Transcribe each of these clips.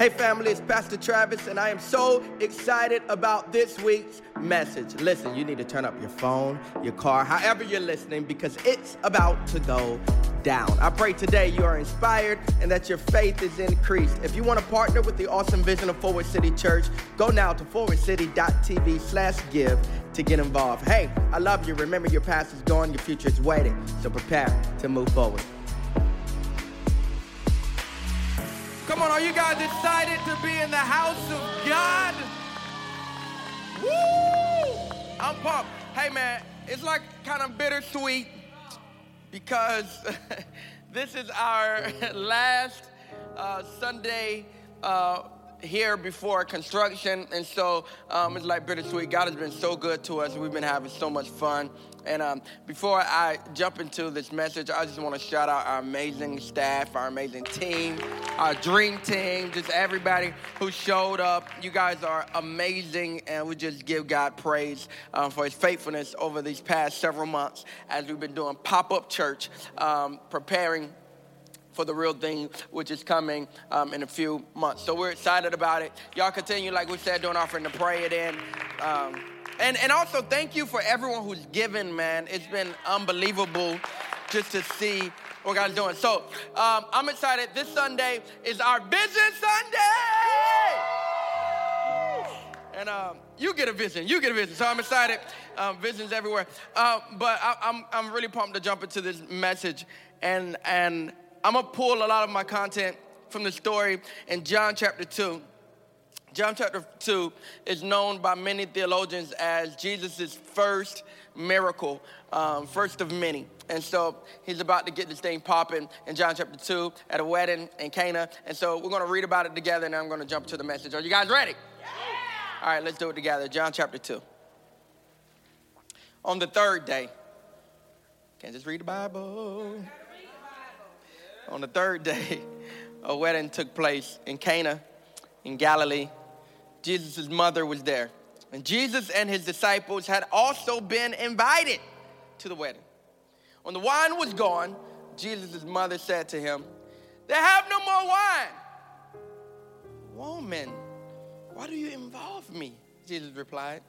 Hey, family, it's Pastor Travis, and I am so excited about this week's message. Listen, you need to turn up your phone, your car, however you're listening, because it's about to go down. I pray today you are inspired and that your faith is increased. If you want to partner with the awesome vision of Forward City Church, go now to forwardcity.tv slash give to get involved. Hey, I love you. Remember, your past is gone, your future is waiting. So prepare to move forward. Come on, are you guys excited to be in the house of God? Woo! I'm pumped. Hey, man, it's like kind of bittersweet because this is our last uh, Sunday uh, here before construction, and so um, it's like bittersweet. God has been so good to us. We've been having so much fun. And um, before I jump into this message, I just want to shout out our amazing staff, our amazing team, our dream team, just everybody who showed up. You guys are amazing, and we just give God praise um, for His faithfulness over these past several months as we've been doing pop up church, um, preparing for the real thing, which is coming um, in a few months. So we're excited about it. Y'all continue, like we said, doing offering to pray it in. Um, and, and also, thank you for everyone who's given, man. It's been unbelievable just to see what God's doing. So um, I'm excited. This Sunday is our Vision Sunday. And um, you get a vision. You get a vision. So I'm excited. Um, visions everywhere. Uh, but I, I'm, I'm really pumped to jump into this message. And, and I'm going to pull a lot of my content from the story in John chapter 2. John chapter 2 is known by many theologians as Jesus' first miracle, um, first of many. And so he's about to get this thing popping in John chapter 2 at a wedding in Cana. And so we're going to read about it together and I'm going to jump to the message. Are you guys ready? Yeah. All right, let's do it together. John chapter 2. On the third day, can't just read the Bible. On the third day, a wedding took place in Cana in Galilee Jesus' mother was there. And Jesus and his disciples had also been invited to the wedding. When the wine was gone, Jesus' mother said to him, They have no more wine. Woman, why do you involve me? Jesus replied,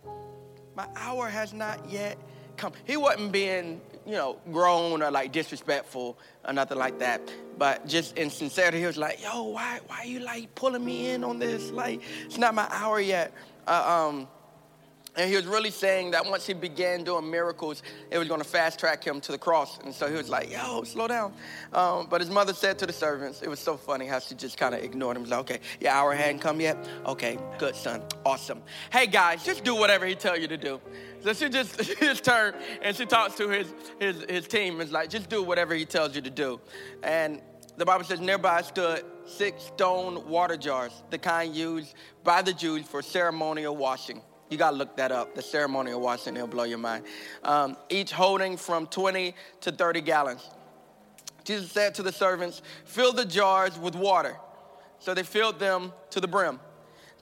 My hour has not yet come. He wasn't being, you know, grown or like disrespectful or nothing like that. But just in sincerity, he was like, yo, why, why are you like pulling me in on this? Like, it's not my hour yet. Uh, um, and he was really saying that once he began doing miracles, it was going to fast track him to the cross. And so he was like, yo, slow down. Um, but his mother said to the servants, it was so funny how she just kind of ignored him. Was like, okay, your hour hadn't come yet? Okay, good, son. Awesome. Hey, guys, just do whatever he tell you to do. So she just, she just turned and she talks to his, his, his team is like, just do whatever he tells you to do. And the Bible says nearby stood six stone water jars, the kind used by the Jews for ceremonial washing. You gotta look that up. The ceremonial washing, it'll blow your mind. Um, each holding from 20 to 30 gallons. Jesus said to the servants, Fill the jars with water. So they filled them to the brim.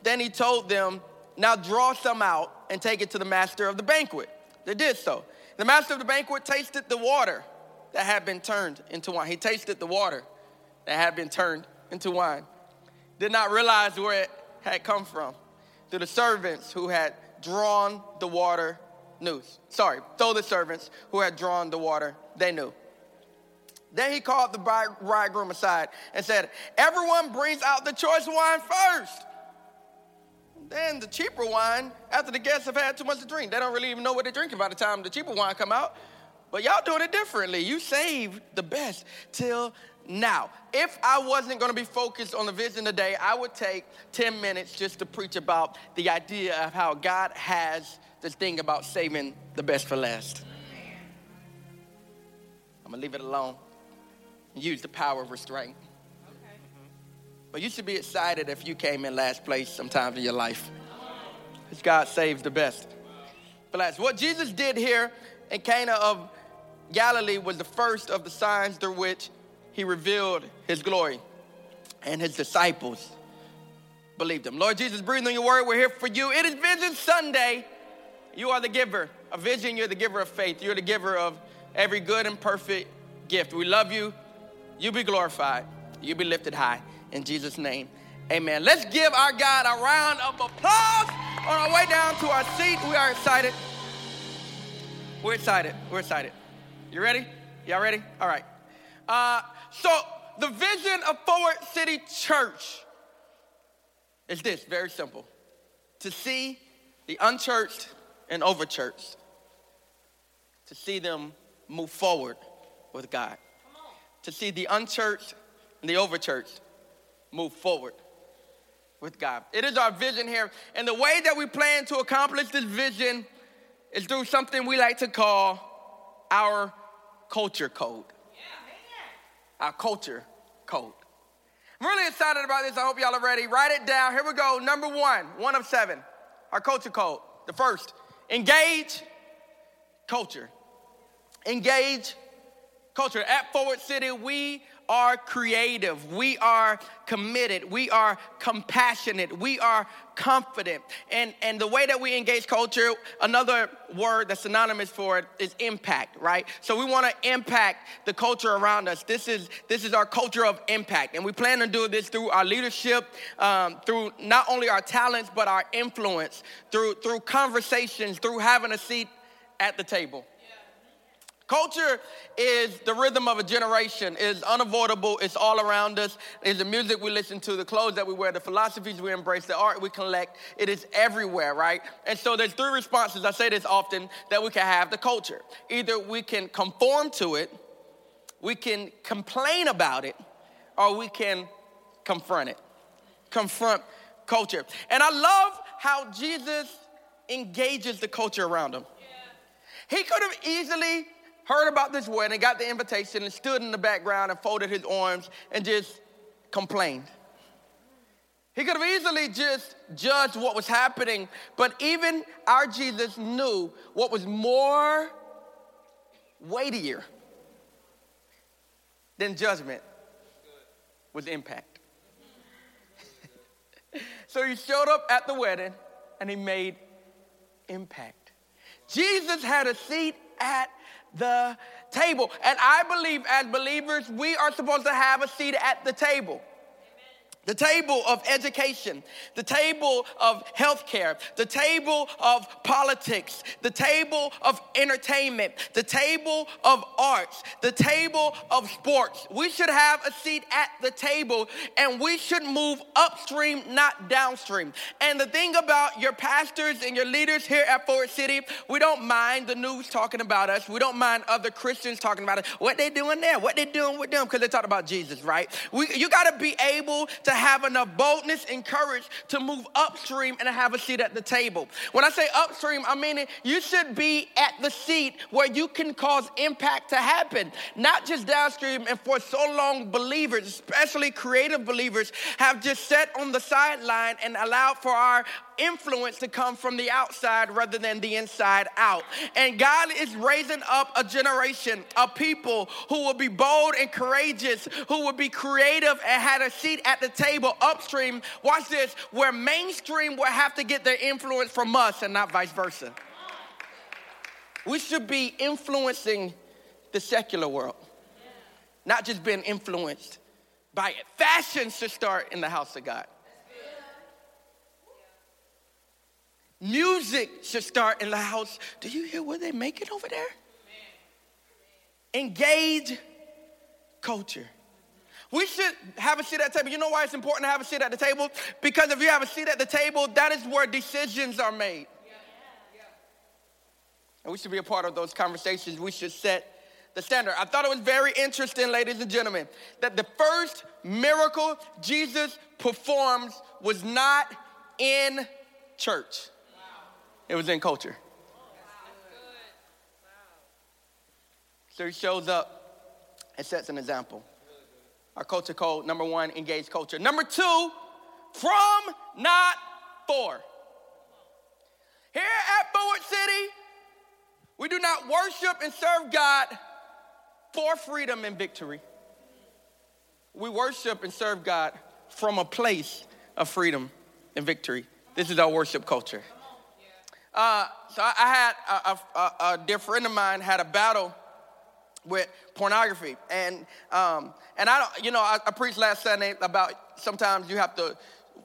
Then he told them, Now draw some out and take it to the master of the banquet. They did so. The master of the banquet tasted the water that had been turned into wine. He tasted the water that had been turned into wine. Did not realize where it had come from to the servants who had drawn the water knew. Sorry, though the servants who had drawn the water, they knew. Then he called the bridegroom aside and said, Everyone brings out the choice wine first. Then the cheaper wine, after the guests have had too much to drink. They don't really even know what they're drinking by the time the cheaper wine come out. But y'all doing it differently. You save the best till now, if I wasn't going to be focused on the vision today, I would take 10 minutes just to preach about the idea of how God has this thing about saving the best for last. I'm going to leave it alone and use the power of restraint. But you should be excited if you came in last place sometimes in your life. Because God saves the best. For last. What Jesus did here in Cana of Galilee was the first of the signs through which he revealed his glory, and his disciples believed him. Lord Jesus, breathe on your word. We're here for you. It is Vision Sunday. You are the giver of vision. You're the giver of faith. You're the giver of every good and perfect gift. We love you. You be glorified. You be lifted high. In Jesus' name, Amen. Let's give our God a round of applause on our way down to our seat. We are excited. We're excited. We're excited. You ready? Y'all ready? All right. Uh, so, the vision of Forward City Church is this very simple to see the unchurched and overchurched, to see them move forward with God, to see the unchurched and the overchurched move forward with God. It is our vision here. And the way that we plan to accomplish this vision is through something we like to call our culture code. Our culture code. I'm really excited about this. I hope y'all are ready. Write it down. Here we go. Number one, one of seven. Our culture code. The first, engage culture. Engage culture. At Forward City, we are creative. We are committed. We are compassionate. We are confident. And, and the way that we engage culture, another word that's synonymous for it is impact, right? So we want to impact the culture around us. This is, this is our culture of impact. And we plan to do this through our leadership, um, through not only our talents, but our influence, through, through conversations, through having a seat at the table. Culture is the rhythm of a generation. It's unavoidable. It's all around us. It's the music we listen to, the clothes that we wear, the philosophies we embrace, the art we collect. It is everywhere, right? And so there's three responses. I say this often that we can have the culture. Either we can conform to it, we can complain about it, or we can confront it. Confront culture. And I love how Jesus engages the culture around him. He could have easily heard about this wedding, got the invitation, and stood in the background and folded his arms and just complained. He could have easily just judged what was happening, but even our Jesus knew what was more weightier than judgment was impact. so he showed up at the wedding and he made impact. Jesus had a seat at the table. And I believe as believers, we are supposed to have a seat at the table the table of education, the table of healthcare, the table of politics, the table of entertainment, the table of arts, the table of sports. We should have a seat at the table and we should move upstream, not downstream. And the thing about your pastors and your leaders here at Forward City, we don't mind the news talking about us. We don't mind other Christians talking about us. What they doing there, what they doing with them, because they talk about Jesus, right? We, you got to be able to have enough boldness and courage to move upstream and have a seat at the table. When I say upstream, I mean it, you should be at the seat where you can cause impact to happen, not just downstream. And for so long, believers, especially creative believers, have just sat on the sideline and allowed for our influence to come from the outside rather than the inside out. And God is raising up a generation of people who will be bold and courageous, who will be creative and had a seat at the table upstream. Watch this, where mainstream will have to get their influence from us and not vice versa. We should be influencing the secular world, not just being influenced by it. Fashion should start in the house of God. Music should start in the house. Do you hear what they're making over there? Engage culture. We should have a seat at the table. You know why it's important to have a seat at the table? Because if you have a seat at the table, that is where decisions are made. And we should be a part of those conversations. We should set the standard. I thought it was very interesting, ladies and gentlemen, that the first miracle Jesus performs was not in church. It was in culture. So he shows up and sets an example. Our culture code, number one, engage culture. Number two, from, not for. Here at Forward City, we do not worship and serve God for freedom and victory. We worship and serve God from a place of freedom and victory. This is our worship culture. Uh, so I, had a, a, a, dear friend of mine had a battle with pornography, and um, and I don't, you know, I, I preached last Sunday about sometimes you have to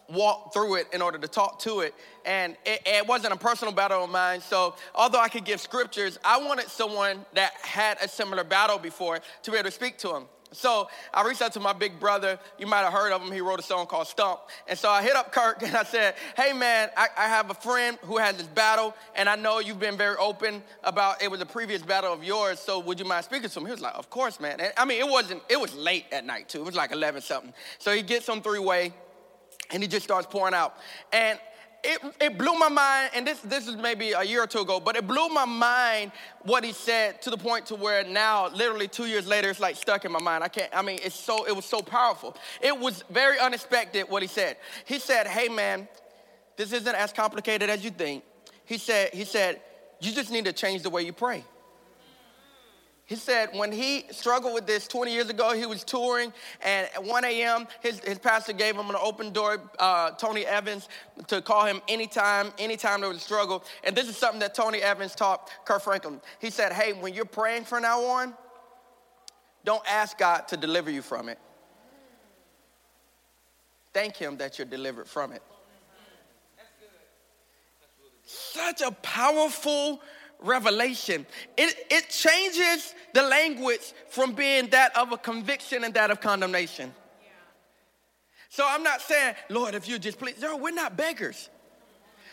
walk through it in order to talk to it. And it, it, wasn't a personal battle of mine. So, although I could give scriptures, I wanted someone that had a similar battle before to be able to speak to him. So I reached out to my big brother. You might have heard of him. He wrote a song called Stomp. And so I hit up Kirk and I said, Hey man, I, I, have a friend who has this battle, and I know you've been very open about it was a previous battle of yours. So would you mind speaking to him? He was like, Of course, man. And, I mean, it wasn't, it was late at night too. It was like 11 something. So he gets on three way and he just starts pouring out. And it, it blew my mind, and this, this is maybe a year or two ago, but it blew my mind what he said to the point to where now, literally two years later, it's like stuck in my mind. I can't, I mean, it's so, it was so powerful. It was very unexpected what he said. He said, hey man, this isn't as complicated as you think. He said, he said, you just need to change the way you pray. He said when he struggled with this 20 years ago, he was touring, and at 1 a.m., his, his pastor gave him an open door, uh, Tony Evans, to call him anytime, anytime there was a struggle. And this is something that Tony Evans taught Kirk Franklin. He said, Hey, when you're praying from now on, don't ask God to deliver you from it. Thank Him that you're delivered from it. that's good Such a powerful revelation. It, it changes the language from being that of a conviction and that of condemnation. So I'm not saying, Lord, if you just please, no, we're not beggars.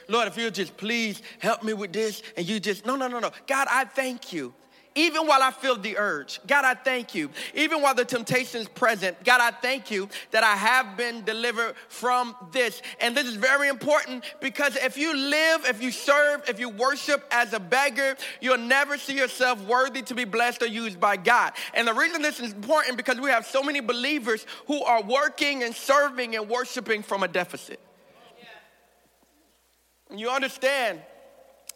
Lord, if you just please help me with this, and you just, no, no, no, no. God, I thank you even while I feel the urge. God, I thank you. Even while the temptation is present, God, I thank you that I have been delivered from this. And this is very important because if you live, if you serve, if you worship as a beggar, you'll never see yourself worthy to be blessed or used by God. And the reason this is important because we have so many believers who are working and serving and worshiping from a deficit. And you understand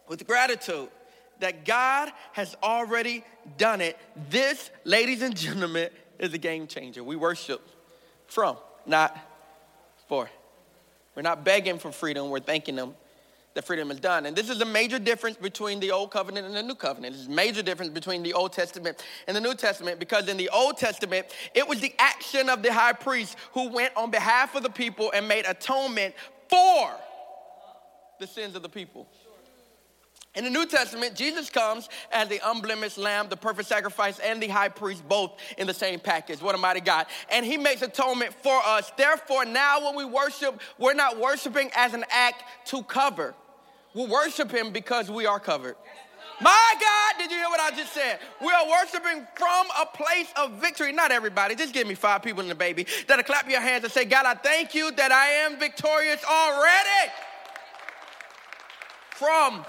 with gratitude that God has already done it. This, ladies and gentlemen, is a game changer. We worship from, not for. We're not begging for freedom, we're thanking Him that freedom is done. And this is a major difference between the Old Covenant and the New Covenant. It's a major difference between the Old Testament and the New Testament because in the Old Testament, it was the action of the high priest who went on behalf of the people and made atonement for the sins of the people. In the New Testament, Jesus comes as the unblemished lamb, the perfect sacrifice, and the high priest, both in the same package. What a mighty God. And he makes atonement for us. Therefore, now when we worship, we're not worshiping as an act to cover. We worship him because we are covered. My God, did you hear what I just said? We are worshiping from a place of victory. Not everybody, just give me five people in the baby that'll clap your hands and say, God, I thank you that I am victorious already. From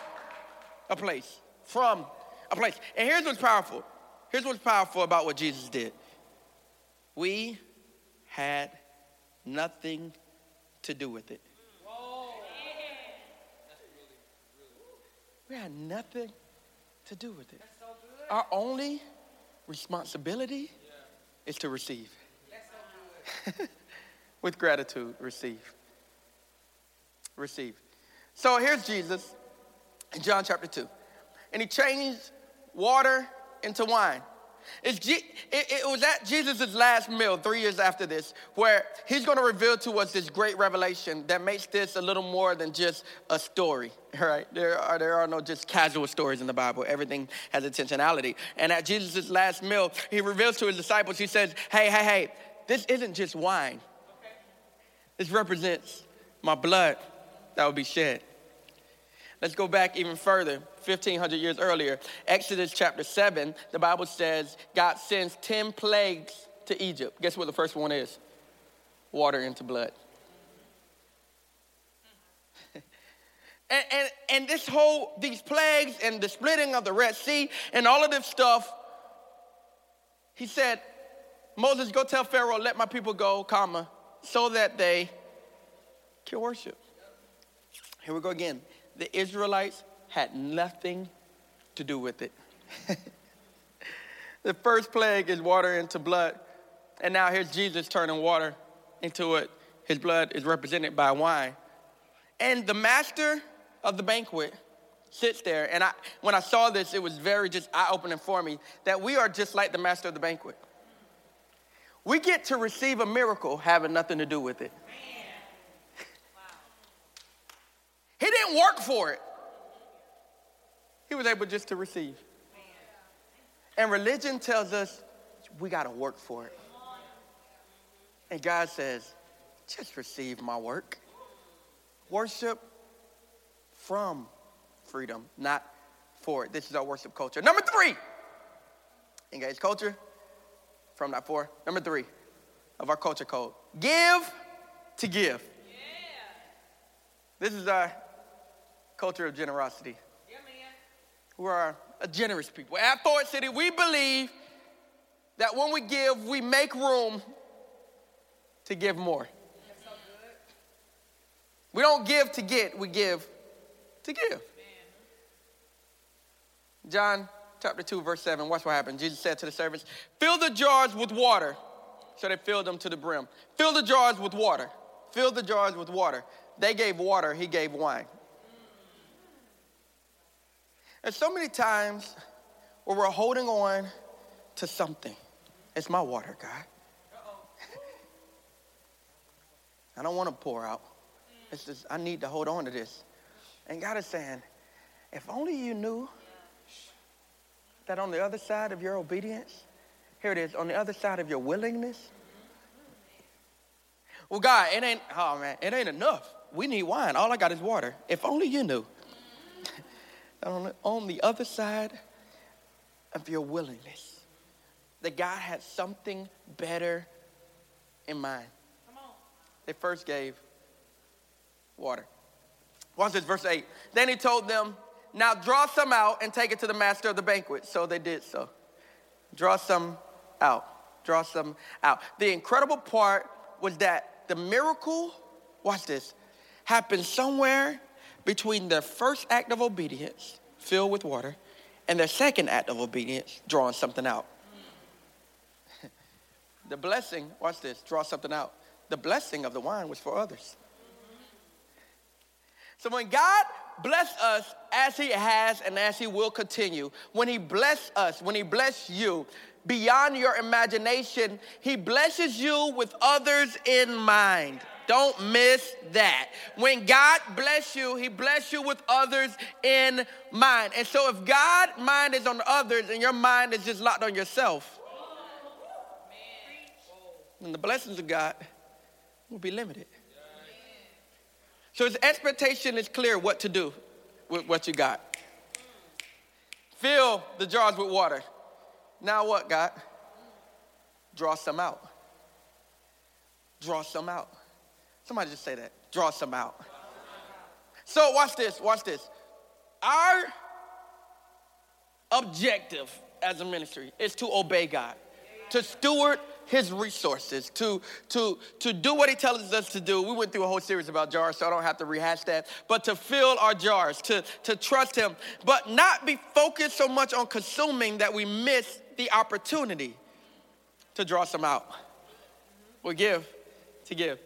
a place, from a place. And here's what's powerful. Here's what's powerful about what Jesus did. We had nothing to do with it. We had nothing to do with it. Our only responsibility is to receive. with gratitude, receive. Receive. So here's Jesus in John chapter 2. And he changed water into wine. G- it, it, was at Jesus' last meal, three years after this, where he's going to reveal to us this great revelation that makes this a little more than just a story, right? There are, there are no just casual stories in the Bible. Everything has intentionality. And at Jesus' last meal, he reveals to his disciples, he says, hey, hey, hey, this isn't just wine. This represents my blood that will be shed. Let's go back even further, 1500 years earlier. Exodus chapter 7, the Bible says God sends 10 plagues to Egypt. Guess what the first one is? Water into blood. and, and, and this whole, these plagues and the splitting of the Red Sea and all of this stuff, he said, Moses, go tell Pharaoh, let my people go, comma, so that they can worship. Here we go again the Israelites had nothing to do with it. the first plague is water into blood. And now here's Jesus turning water into it. His blood is represented by wine. And the master of the banquet sits there. And I, when I saw this, it was very just eye opening for me that we are just like the master of the banquet. We get to receive a miracle having nothing to do with it. Didn't work for it. He was able just to receive. And religion tells us we got to work for it. And God says, just receive my work. Worship from freedom, not for it. This is our worship culture. Number three, engage culture from not for. Number three of our culture code give to give. Yeah. This is our culture of generosity. Yeah, man. We are a generous people. At Forward City, we believe that when we give, we make room to give more. So we don't give to get, we give to give. John chapter 2, verse 7, watch what happened. Jesus said to the servants, Fill the jars with water. So they filled them to the brim. Fill the jars with water. Fill the jars with water. They gave water, he gave wine. And so many times where we're holding on to something. It's my water, God. I don't want to pour out. It's just, I need to hold on to this. And God is saying, if only you knew that on the other side of your obedience, here it is, on the other side of your willingness. Well, God, it ain't, oh man, it ain't enough. We need wine. All I got is water. If only you knew. On, on the other side of your willingness, that God had something better in mind. They first gave water. Watch this, verse 8. Then he told them, Now draw some out and take it to the master of the banquet. So they did so. Draw some out. Draw some out. The incredible part was that the miracle, watch this, happened somewhere between their first act of obedience, filled with water, and their second act of obedience, drawing something out. the blessing, watch this, draw something out. The blessing of the wine was for others. So when God bless us as he has and as he will continue, when he bless us, when he bless you, beyond your imagination, he blesses you with others in mind. Don't miss that. When God bless you, he bless you with others in mind. And so if God's mind is on others and your mind is just locked on yourself, then the blessings of God will be limited. So his expectation is clear what to do with what you got. Fill the jars with water. Now what, God? Draw some out. Draw some out. Somebody just say that. Draw some out. So watch this, watch this. Our objective as a ministry is to obey God, to steward his resources to, to, to do what he tells us to do. We went through a whole series about jars, so I don't have to rehash that. But to fill our jars, to, to trust him, but not be focused so much on consuming that we miss the opportunity to draw some out. We give to give.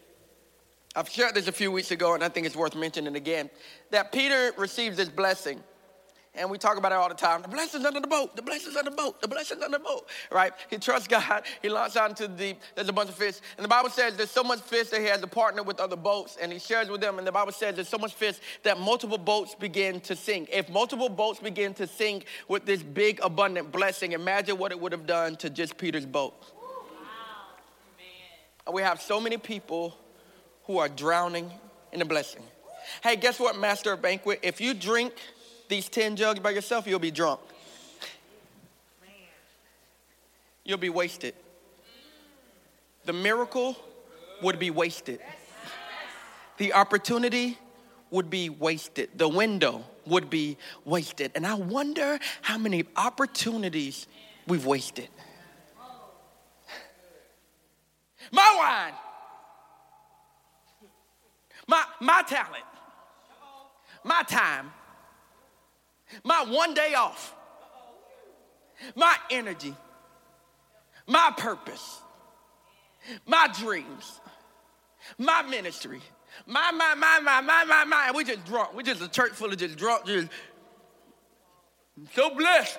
I've shared this a few weeks ago, and I think it's worth mentioning again that Peter receives this blessing and we talk about it all the time. The blessings under the boat, the blessings under the boat, the blessings under the boat, right? He trusts God. He launches out into the deep. There's a bunch of fish. And the Bible says there's so much fish that he has to partner with other boats and he shares with them. And the Bible says there's so much fish that multiple boats begin to sink. If multiple boats begin to sink with this big, abundant blessing, imagine what it would have done to just Peter's boat. Wow. We have so many people who are drowning in the blessing. Hey, guess what, Master of Banquet? If you drink, these 10 jugs by yourself, you'll be drunk. You'll be wasted. The miracle would be wasted. The opportunity would be wasted. The window would be wasted. And I wonder how many opportunities we've wasted. My wine, my, talent, my time, my one day off, my energy, my purpose, my dreams, my ministry, my, my, my, my, my, my, my. We just drunk. We just a church full of just drunk, just so blessed.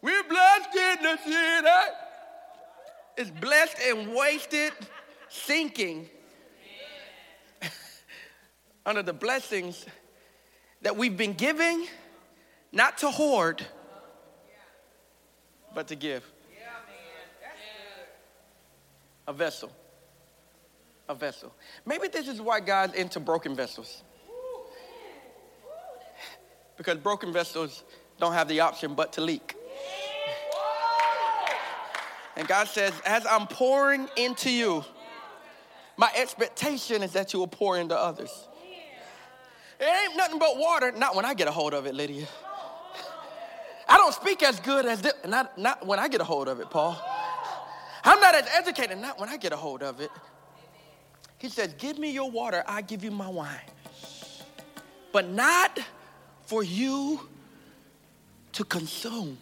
We're blessed in the city. It's blessed and wasted, sinking under the blessings that we've been giving, not to hoard, but to give. A vessel. A vessel. Maybe this is why God's into broken vessels. Because broken vessels don't have the option but to leak. And God says, as I'm pouring into you, my expectation is that you will pour into others. It ain't nothing but water, not when I get a hold of it, Lydia. I don't speak as good as this, not, not when I get a hold of it, Paul. I'm not as educated, not when I get a hold of it. He says, Give me your water, I give you my wine. But not for you to consume.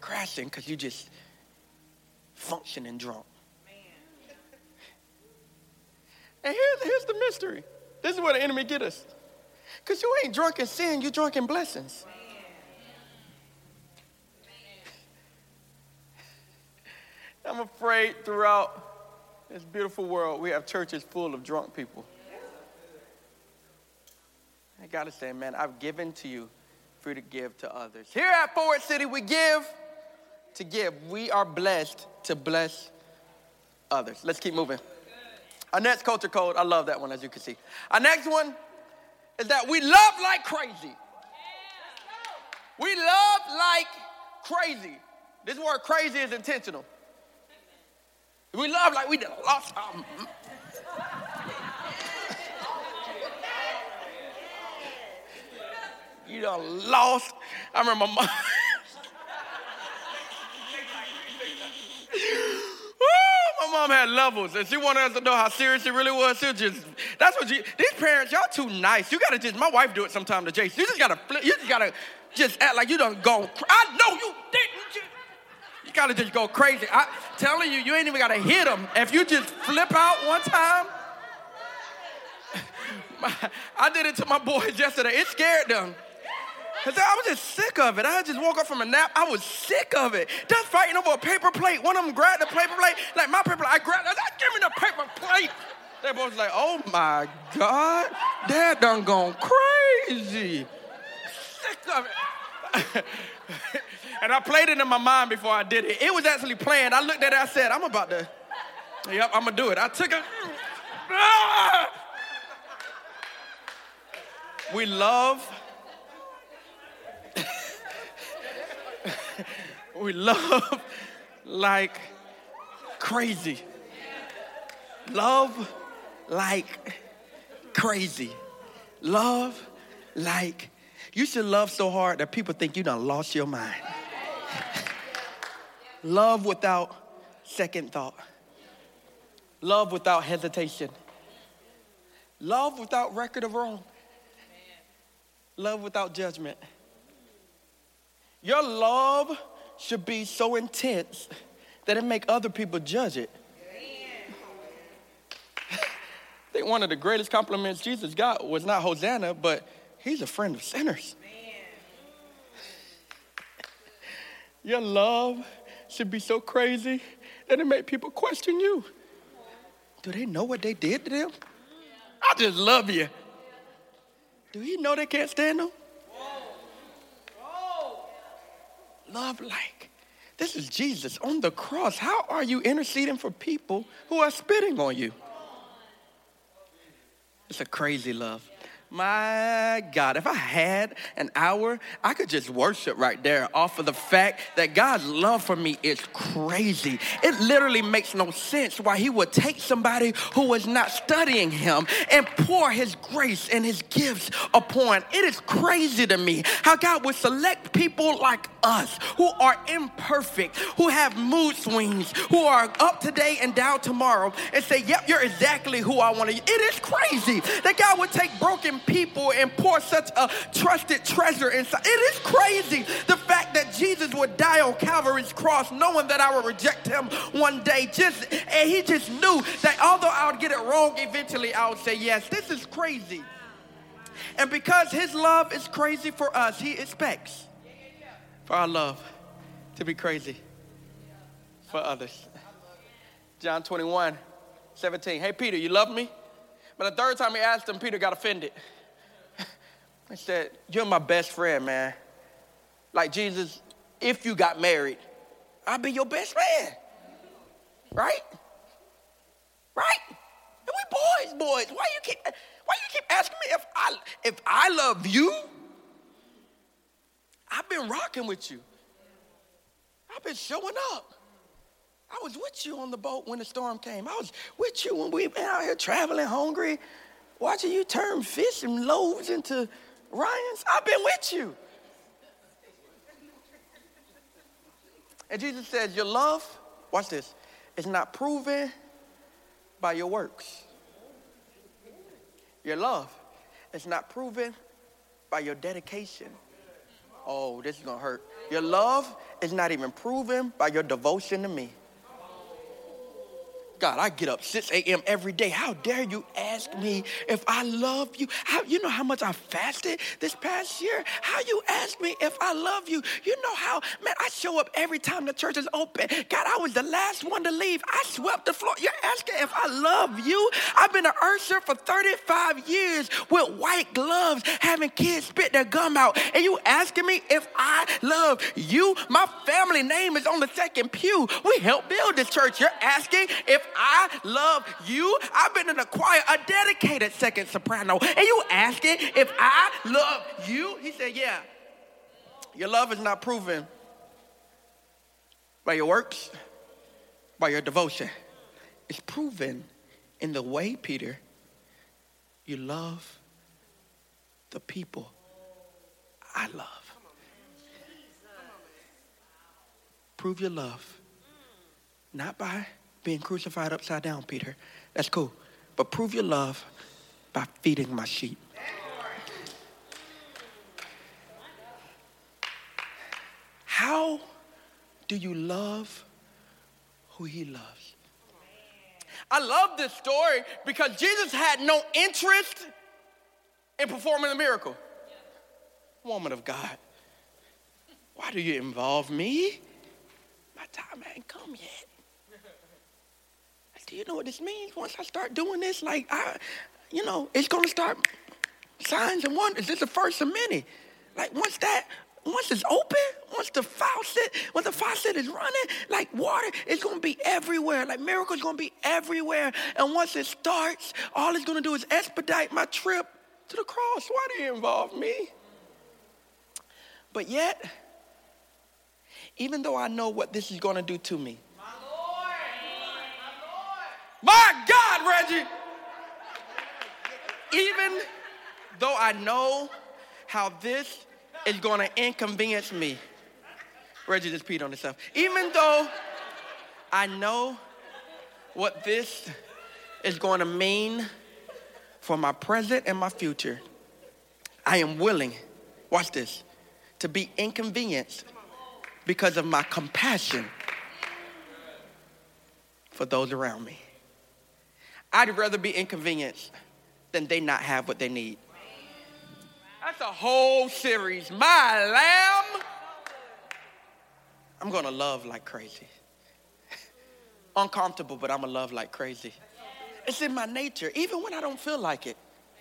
Crashing because you just functioning drunk. And here's, here's the mystery. This is where the enemy get us. Because you ain't drunk in sin, you're drunk in blessings. I'm afraid throughout this beautiful world, we have churches full of drunk people. I gotta say, man, I've given to you for you to give to others. Here at Forward City, we give to give. We are blessed to bless others. Let's keep moving. Our next culture code, I love that one, as you can see. Our next one is that we love like crazy. We love like crazy. This word crazy is intentional. We love like we lost our. you done lost. I remember my. my mom had levels, and she wanted us to know how serious it really was. She was just, that's what you, these parents, y'all too nice. You gotta just, my wife do it sometime to Jason. You just gotta flip, you just gotta just act like you done gone, I know you didn't. You gotta just go crazy. I telling you, you ain't even gotta hit them. If you just flip out one time, I did it to my boys yesterday. It scared them. Cause I was just sick of it. I just woke up from a nap. I was sick of it. Just fighting over a paper plate. One of them grabbed the paper plate, like my paper plate. I grabbed. I give me the paper plate. They both was like, oh my God, Dad done gone crazy. Sick of it. and I played it in my mind before I did it. It was actually planned. I looked at it, I said, I'm about to, yep, I'm gonna do it. I took it. Ah! We love we love like crazy. Love like crazy. Love like you should love so hard that people think you done lost your mind. love without second thought. Love without hesitation. Love without record of wrong. Love without judgment. Your love should be so intense that it make other people judge it. I think one of the greatest compliments Jesus got was not Hosanna, but he's a friend of sinners. Your love should be so crazy that it make people question you. Do they know what they did to them? I just love you. Do you know they can't stand them? Love like? This is Jesus on the cross. How are you interceding for people who are spitting on you? It's a crazy love. My God, if I had an hour, I could just worship right there off of the fact that God's love for me is crazy. It literally makes no sense why He would take somebody who was not studying Him and pour His grace and His gifts upon. It is crazy to me how God would select people like us who are imperfect, who have mood swings, who are up today and down tomorrow, and say, Yep, you're exactly who I want to. It is crazy that God would take broken people and pour such a trusted treasure inside. It is crazy the fact that Jesus would die on Calvary's cross knowing that I would reject him one day. Just and he just knew that although I would get it wrong, eventually I would say yes. This is crazy. And because his love is crazy for us, he expects for our love to be crazy for others. John 21, 17. Hey, Peter, you love me? But the third time he asked him, Peter got offended. he said, You're my best friend, man. Like Jesus, if you got married, I'd be your best friend. Right? Right? And we boys, boys. Why you keep why you keep asking me if I if I love you? I've been rocking with you. I've been showing up. I was with you on the boat when the storm came. I was with you when we been out here traveling hungry, watching you turn fish and loaves into Ryan's. I've been with you. And Jesus says, Your love, watch this, is not proven by your works. Your love is not proven by your dedication. Oh, this is gonna hurt. Your love is not even proven by your devotion to me. God, I get up 6 a.m. every day. How dare you ask me if I love you? How you know how much I fasted this past year? How you ask me if I love you? You know how, man, I show up every time the church is open. God, I was the last one to leave. I swept the floor. You're asking if I love you? I've been an usher for 35 years with white gloves, having kids spit their gum out. And you asking me if I love you? My family name is on the second pew. We helped build this church. You're asking if I love you. I've been in a choir, a dedicated second soprano. And you asking if I love you? He said, Yeah. Your love is not proven by your works, by your devotion. It's proven in the way, Peter, you love the people I love. Prove your love, not by being crucified upside down, Peter. That's cool. But prove your love by feeding my sheep. How do you love who he loves? I love this story because Jesus had no interest in performing a miracle. Woman of God, why do you involve me? My time ain't come yet do you know what this means? Once I start doing this, like I, you know, it's gonna start signs and wonders. This is the first of many. Like once that, once it's open, once the faucet, when the faucet is running, like water is gonna be everywhere. Like miracles gonna be everywhere. And once it starts, all it's gonna do is expedite my trip to the cross. Why do you involve me? But yet, even though I know what this is gonna do to me, my God, Reggie. Even though I know how this is going to inconvenience me, Reggie just peed on himself. Even though I know what this is going to mean for my present and my future, I am willing, watch this, to be inconvenienced because of my compassion for those around me. I'd rather be inconvenienced than they not have what they need. That's a whole series. My lamb. I'm gonna love like crazy. Uncomfortable, but I'm gonna love like crazy. It's in my nature, even when I don't feel like it.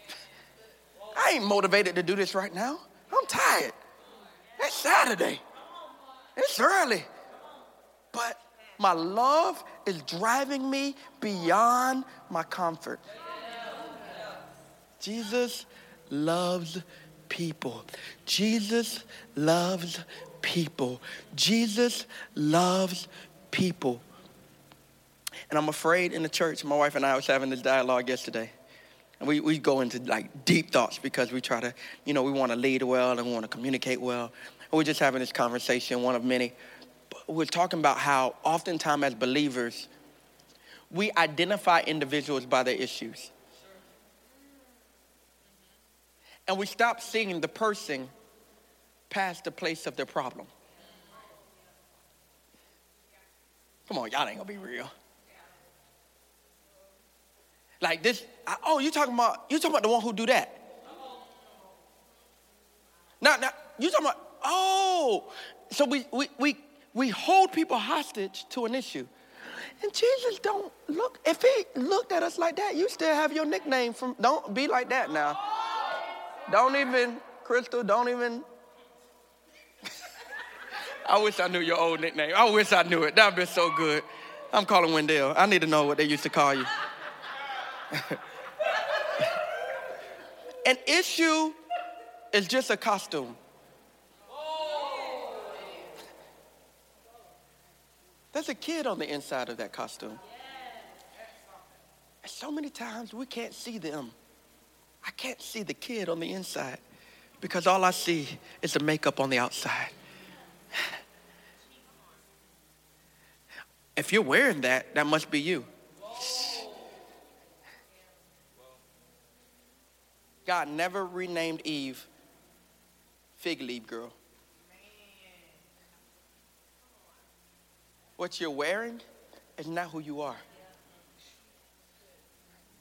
I ain't motivated to do this right now. I'm tired. It's Saturday. It's early. But my love is driving me beyond my comfort. Jesus loves people. Jesus loves people. Jesus loves people. And I'm afraid in the church, my wife and I was having this dialogue yesterday. And we, we go into like deep thoughts because we try to, you know, we want to lead well and we want to communicate well. And we're just having this conversation, one of many we're talking about how oftentimes as believers, we identify individuals by their issues. And we stop seeing the person past the place of their problem. Come on, y'all ain't gonna be real. Like this, I, oh, you talking about you talking about the one who do that? Now, now you talking about oh, so we we we we hold people hostage to an issue. And Jesus don't look, if he looked at us like that, you still have your nickname from, don't be like that now. Don't even, Crystal, don't even. I wish I knew your old nickname. I wish I knew it. That'd be so good. I'm calling Wendell. I need to know what they used to call you. An issue is just a costume. There's a kid on the inside of that costume. And so many times we can't see them. I can't see the kid on the inside because all I see is the makeup on the outside. If you're wearing that, that must be you. God never renamed Eve fig leaf girl. What you're wearing is not who you are.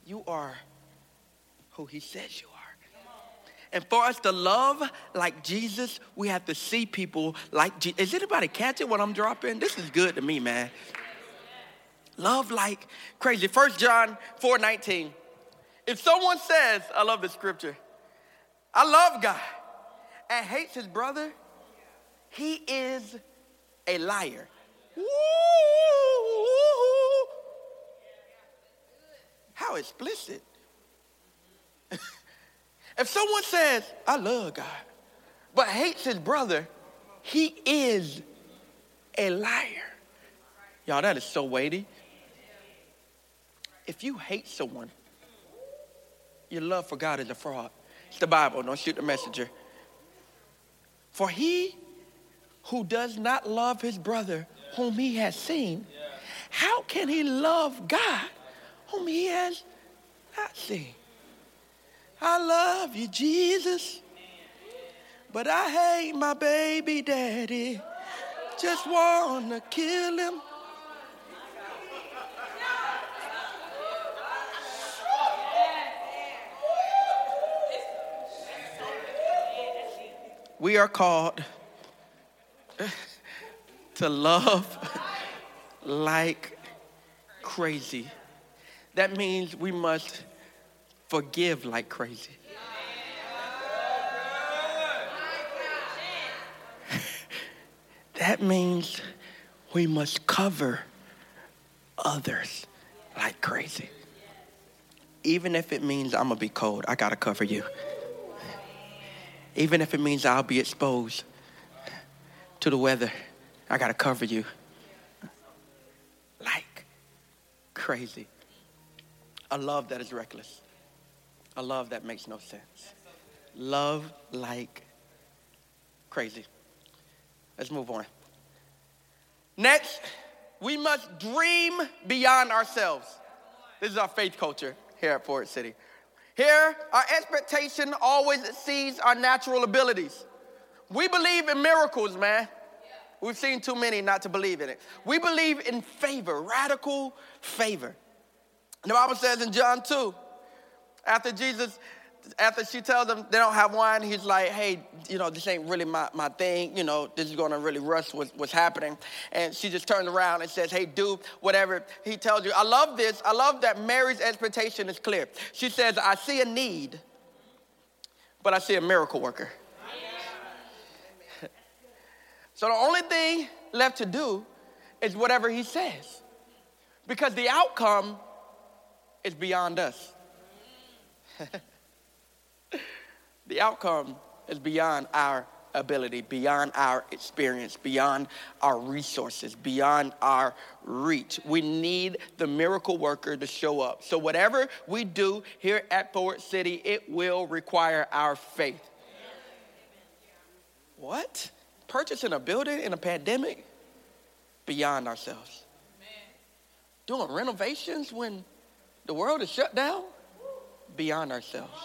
You are who he says you are. And for us to love like Jesus, we have to see people like Jesus. Is anybody catching what I'm dropping? This is good to me, man. Love like crazy. First John 4 19. If someone says, I love the scripture, I love God and hates his brother, he is a liar. How explicit. if someone says, I love God, but hates his brother, he is a liar. Y'all, that is so weighty. If you hate someone, your love for God is a fraud. It's the Bible, don't shoot the messenger. For he who does not love his brother whom he has seen, how can he love God whom he has not seen? I love you, Jesus, but I hate my baby daddy. Just wanna kill him. We are called to love like crazy. That means we must forgive like crazy. that means we must cover others like crazy. Even if it means I'm gonna be cold, I gotta cover you. Even if it means I'll be exposed to the weather, I got to cover you. Like crazy. A love that is reckless. A love that makes no sense. Love like crazy. Let's move on. Next, we must dream beyond ourselves. This is our faith culture here at Forward City. Here, our expectation always exceeds our natural abilities. We believe in miracles, man. We've seen too many not to believe in it. We believe in favor, radical favor. The Bible says in John 2, after Jesus after she tells them they don't have wine, he's like, hey, you know, this ain't really my, my thing. You know, this is going to really rush what's, what's happening. And she just turns around and says, hey, do whatever he tells you. I love this. I love that Mary's expectation is clear. She says, I see a need, but I see a miracle worker. So the only thing left to do is whatever he says, because the outcome is beyond us. The outcome is beyond our ability, beyond our experience, beyond our resources, beyond our reach. We need the miracle worker to show up. So, whatever we do here at Forward City, it will require our faith. What? Purchasing a building in a pandemic? Beyond ourselves. Doing renovations when the world is shut down? Beyond ourselves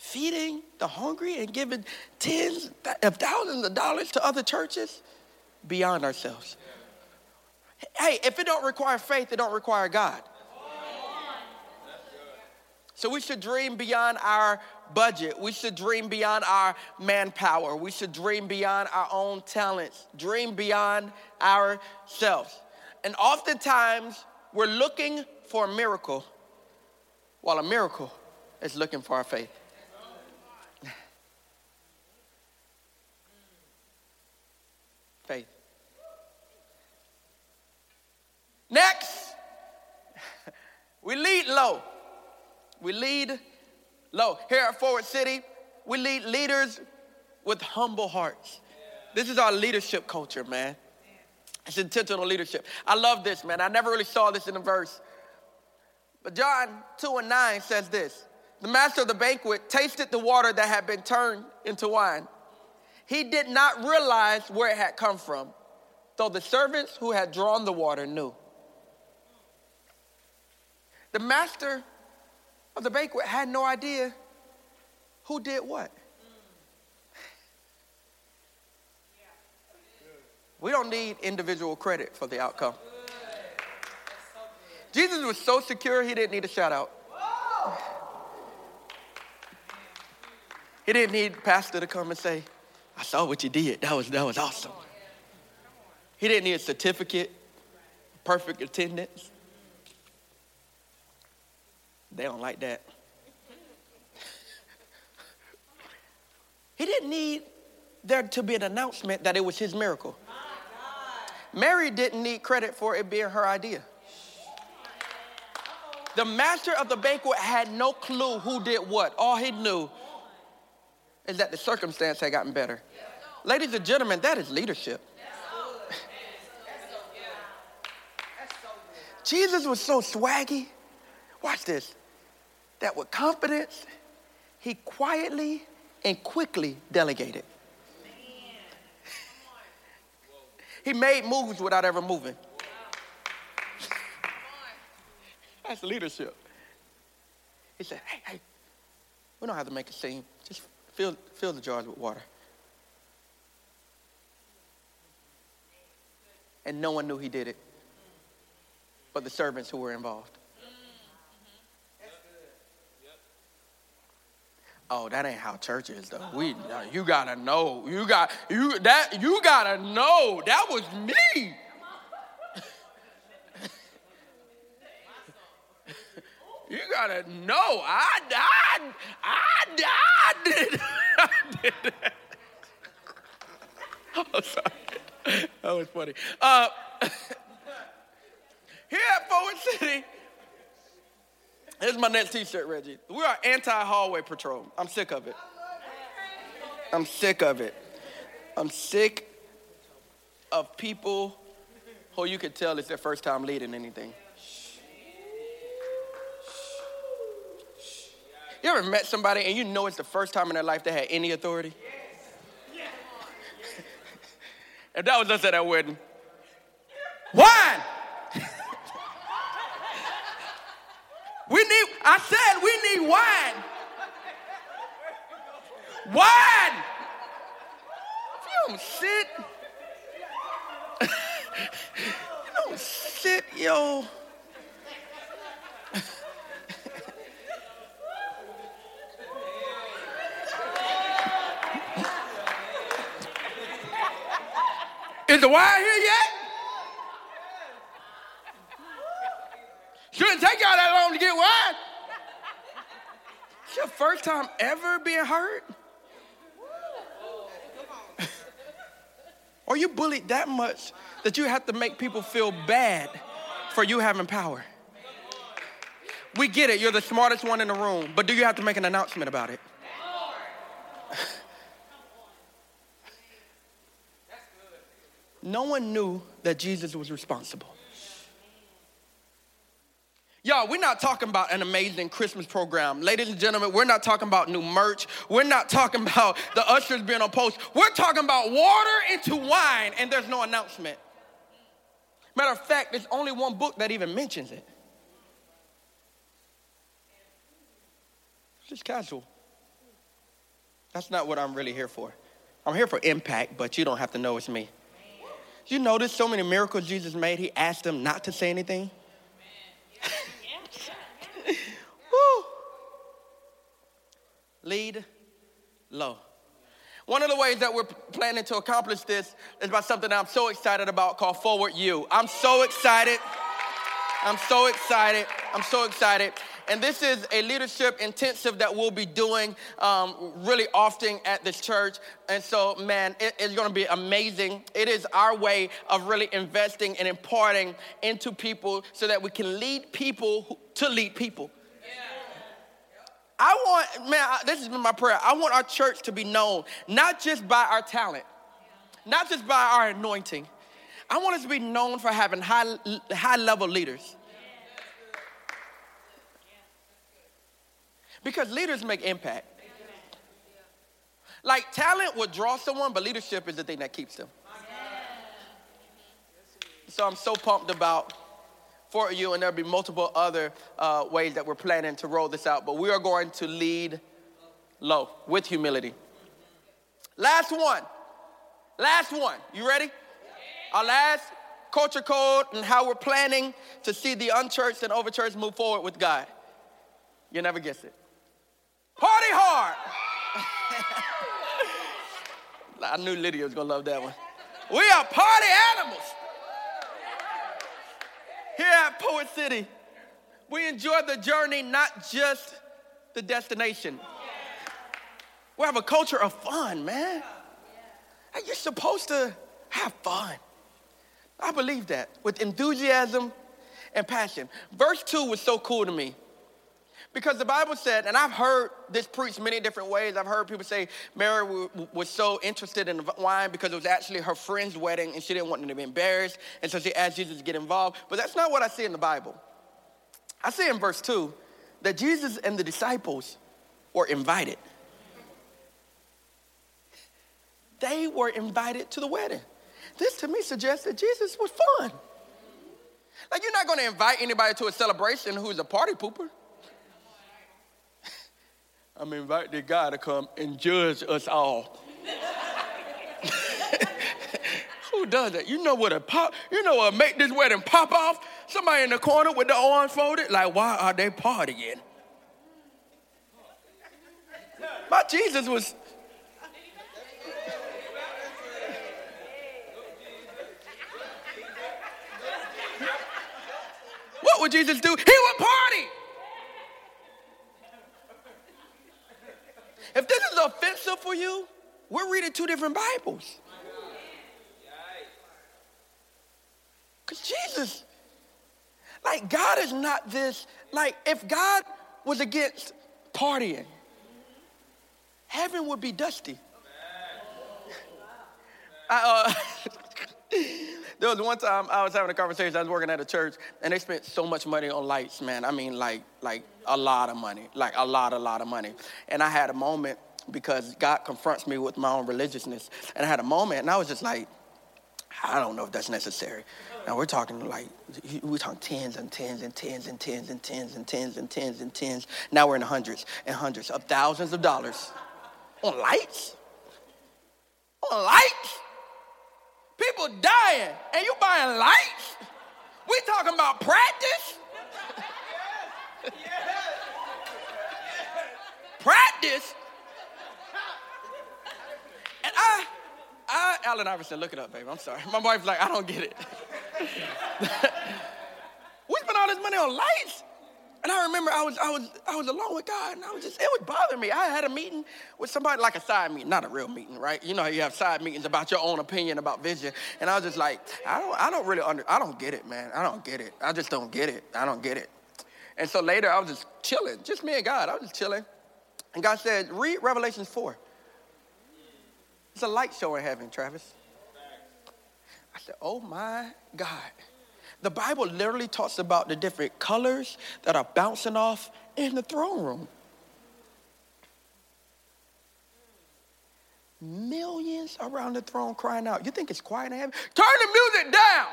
feeding the hungry and giving tens of thousands of dollars to other churches beyond ourselves. Hey, if it don't require faith, it don't require God. So we should dream beyond our budget. We should dream beyond our manpower. We should dream beyond our own talents. Dream beyond ourselves. And oftentimes, we're looking for a miracle while a miracle is looking for our faith. faith. Next, we lead low. We lead low. Here at Forward City, we lead leaders with humble hearts. This is our leadership culture, man. It's intentional leadership. I love this, man. I never really saw this in the verse. But John 2 and 9 says this The master of the banquet tasted the water that had been turned into wine. He did not realize where it had come from, though the servants who had drawn the water knew. The master of the banquet had no idea who did what. We don't need individual credit for the outcome. Jesus was so secure, he didn't need a shout out. He didn't need pastor to come and say, I saw what you did. That was, that was awesome. He didn't need a certificate, perfect attendance. They don't like that. he didn't need there to be an announcement that it was his miracle. Mary didn't need credit for it being her idea. The master of the banquet had no clue who did what. All he knew is that the circumstance had gotten better. Ladies and gentlemen, that is leadership. Jesus was so swaggy. Watch this. That with confidence, he quietly and quickly delegated. He made moves without ever moving. That's leadership. He said, hey, hey, we don't have to make a scene. Just fill, fill the jars with water. And no one knew he did it but the servants who were involved. Oh, that ain't how church is though. We, you gotta know. You got you that you gotta know. That was me. you gotta know. I, I, I, I did. I did that. Oh, sorry. That was funny. Uh, here at Forward City, Here's my next t-shirt, Reggie. We are anti-hallway patrol. I'm sick of it. I'm sick of it. I'm sick of people who you could tell it's their first time leading anything. You ever met somebody and you know it's the first time in their life they had any authority? if that was us at that wedding, wine! We need, I said we need wine. Wine. You don't sit, you don't sit, yo. Is the wine here yet? Shouldn't take y'all that long to get wine. It's your first time ever being hurt? Are you bullied that much that you have to make people feel bad for you having power? We get it, you're the smartest one in the room, but do you have to make an announcement about it? no one knew that Jesus was responsible. Y'all, we're not talking about an amazing Christmas program. Ladies and gentlemen, we're not talking about new merch. We're not talking about the ushers being on post. We're talking about water into wine, and there's no announcement. Matter of fact, there's only one book that even mentions it. It's just casual. That's not what I'm really here for. I'm here for impact, but you don't have to know it's me. You notice so many miracles Jesus made, he asked them not to say anything. Lead low. One of the ways that we're planning to accomplish this is by something I'm so excited about called Forward You. I'm so excited. I'm so excited. I'm so excited. And this is a leadership intensive that we'll be doing um, really often at this church. And so, man, it, it's gonna be amazing. It is our way of really investing and imparting into people so that we can lead people to lead people. I want, man, this has been my prayer. I want our church to be known not just by our talent, not just by our anointing. I want us to be known for having high, high level leaders. Because leaders make impact. Like talent would draw someone, but leadership is the thing that keeps them. So I'm so pumped about Forward You, and there'll be multiple other uh, ways that we're planning to roll this out. But we are going to lead low with humility. Last one. Last one. You ready? Our last culture code and how we're planning to see the unchurched and overchurched move forward with God. You never guess it. Party hard. I knew Lydia was gonna love that one. We are party animals. Here at Forward City, we enjoy the journey, not just the destination. We have a culture of fun, man. You're supposed to have fun. I believe that with enthusiasm and passion. Verse 2 was so cool to me because the Bible said, and I've heard this preached many different ways. I've heard people say Mary was so interested in wine because it was actually her friend's wedding and she didn't want them to be embarrassed. And so she asked Jesus to get involved. But that's not what I see in the Bible. I see in verse 2 that Jesus and the disciples were invited. They were invited to the wedding. This to me suggests that Jesus was fun. Like, you're not going to invite anybody to a celebration who's a party pooper. I'm inviting God to come and judge us all. Who does that? You know what a pop, you know what make this wedding pop off? Somebody in the corner with the arms folded, like, why are they partying? My Jesus was. What would Jesus do? He would party. If this is offensive for you, we're reading two different Bibles. Because Jesus, like, God is not this, like, if God was against partying, heaven would be dusty. I, uh, there was one time I was having a conversation. I was working at a church, and they spent so much money on lights, man. I mean, like, like a lot of money, like a lot, a lot of money. And I had a moment because God confronts me with my own religiousness, and I had a moment, and I was just like, I don't know if that's necessary. Now we're talking like we're talking tens and tens and tens and tens and tens and tens and tens and tens. Now we're in hundreds and hundreds of thousands of dollars on lights. On lights. People dying, and you buying lights? We talking about practice? practice? And I, I, Allen Iverson, look it up, baby. I'm sorry. My wife's like, I don't get it. we spent all this money on lights. And I remember I was, I was, I was alone with God, and I was just, it would bother me. I had a meeting with somebody, like a side meeting, not a real meeting, right? You know how you have side meetings about your own opinion about vision. And I was just like, I don't, I don't really under, I don't get it, man. I don't get it. I just don't get it. I don't get it. And so later I was just chilling, just me and God. I was just chilling. And God said, read Revelations 4. It's a light show in heaven, Travis. I said, oh my God. The Bible literally talks about the different colors that are bouncing off in the throne room. Millions around the throne crying out. You think it's quiet in heaven? Turn the music down.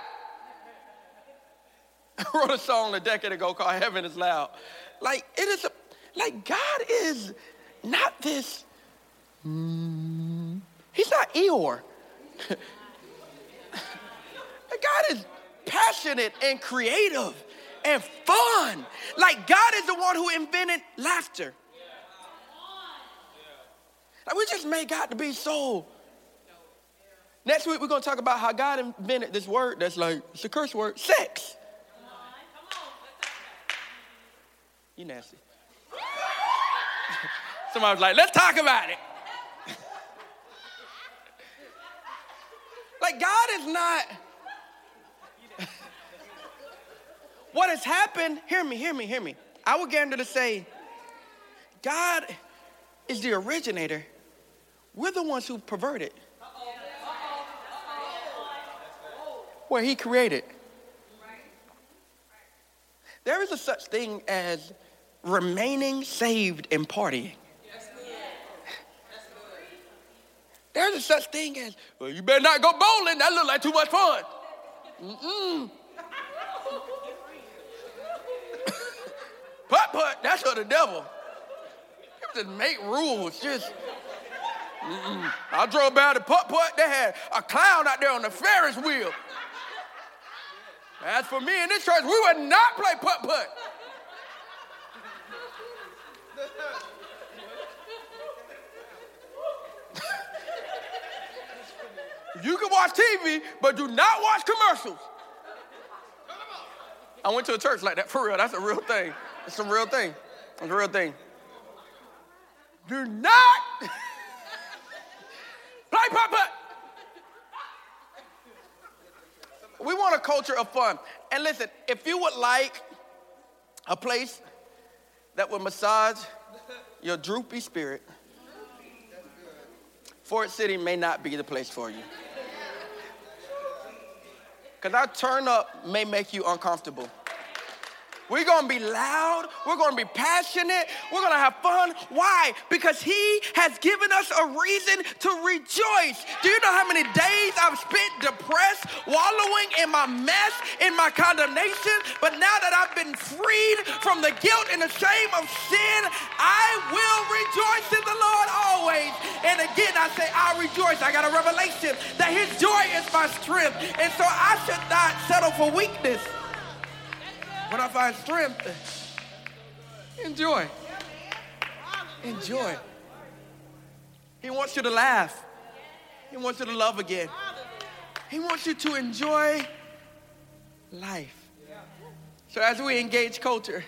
I wrote a song a decade ago called Heaven is Loud. Like, it is a, like, God is not this, mm, he's not Eeyore. God is passionate and creative and fun. Like God is the one who invented laughter. Like we just made God to be so. Next week we're gonna talk about how God invented this word that's like it's a curse word, sex. You nasty. Somebody was like, let's talk about it. like God is not. What has happened, hear me, hear me, hear me. I would gander to say, God is the originator. We're the ones who perverted. Where he created. There is a such thing as remaining saved and partying. There's a such thing as, well, you better not go bowling. That look like too much fun. Mm-mm. Putt putt, that's for the devil. You just make rules. Just, mm-mm. I drove by the putt putt. They had a clown out there on the Ferris wheel. As for me in this church, we would not play putt putt. You can watch TV, but do not watch commercials. I went to a church like that for real. That's a real thing. It's a real thing. It's a real thing. Do not play putt. We want a culture of fun. And listen, if you would like a place that would massage your droopy spirit, Forward City may not be the place for you. Because our turn up may make you uncomfortable. We're gonna be loud. We're gonna be passionate. We're gonna have fun. Why? Because He has given us a reason to rejoice. Do you know how many days I've spent depressed, wallowing in my mess, in my condemnation? But now that I've been freed from the guilt and the shame of sin, I will rejoice in the Lord always. And again, I say, I rejoice. I got a revelation that His joy is my strength. And so I should not settle for weakness. When I find strength, enjoy. Enjoy. He wants you to laugh. He wants you to love again. He wants you to enjoy life. So as we engage culture,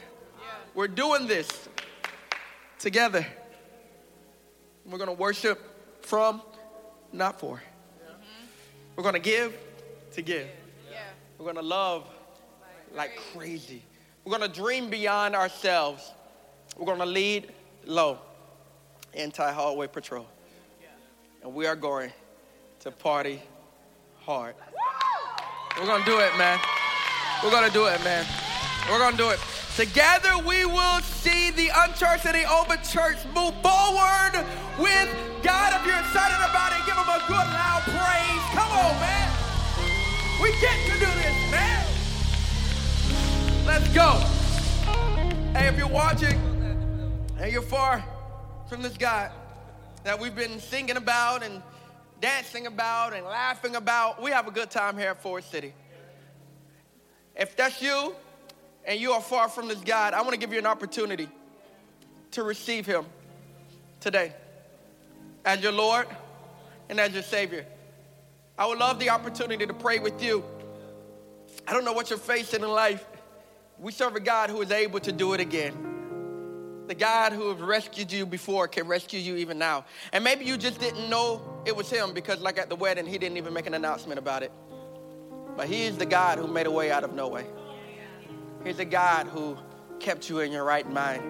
we're doing this together. We're going to worship from, not for. We're going to give to give. We're going to love like crazy. We're gonna dream beyond ourselves. We're gonna lead low, anti hallway patrol. And we are going to party hard. We're gonna do it, man. We're gonna do it, man. We're gonna do it. Together we will see the unchurched and the overchurched move forward with God. If you're excited Let's go. Hey, if you're watching and you're far from this God that we've been singing about and dancing about and laughing about, we have a good time here at Forward City. If that's you and you are far from this God, I want to give you an opportunity to receive Him today as your Lord and as your Savior. I would love the opportunity to pray with you. I don't know what you're facing in life. We serve a God who is able to do it again. The God who has rescued you before can rescue you even now. And maybe you just didn't know it was Him because, like at the wedding, He didn't even make an announcement about it. But He is the God who made a way out of no way. He's the God who kept you in your right mind.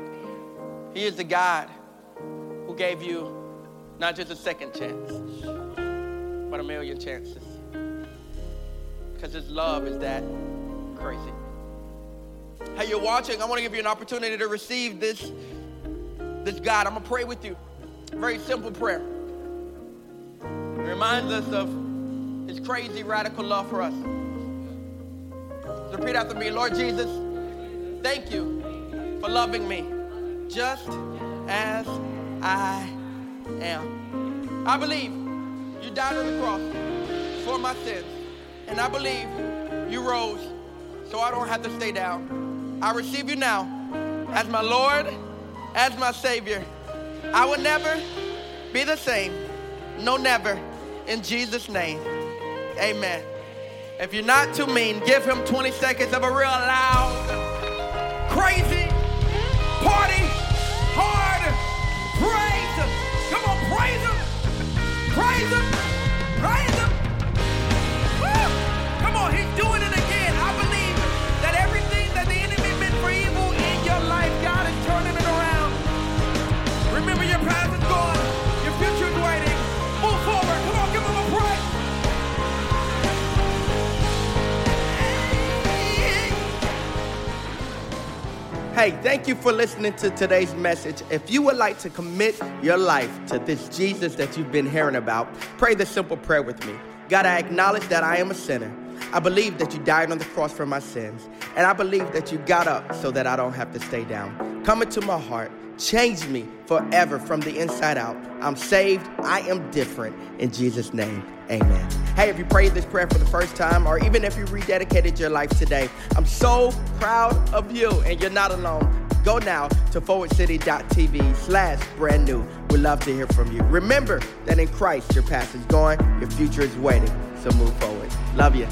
He is the God who gave you not just a second chance, but a million chances. Because His love is that crazy. Hey, you're watching, I want to give you an opportunity to receive this, this God. I'm going to pray with you. Very simple prayer. It reminds us of his crazy, radical love for us. repeat after me Lord Jesus, thank you for loving me just as I am. I believe you died on the cross for my sins, and I believe you rose so I don't have to stay down. I receive you now as my Lord, as my Savior. I will never, be the same. No, never. In Jesus' name, amen. If you're not too mean, give him 20 seconds of a real loud, crazy, Hey, thank you for listening to today's message. If you would like to commit your life to this Jesus that you've been hearing about, pray this simple prayer with me. God, I acknowledge that I am a sinner. I believe that you died on the cross for my sins. And I believe that you got up so that I don't have to stay down. Come into my heart. Change me forever from the inside out. I'm saved. I am different. In Jesus' name, amen. Hey, if you prayed this prayer for the first time, or even if you rededicated your life today, I'm so proud of you, and you're not alone. Go now to forwardcity.tv slash brand new. We'd love to hear from you. Remember that in Christ, your past is gone, your future is waiting. So move forward. Love you.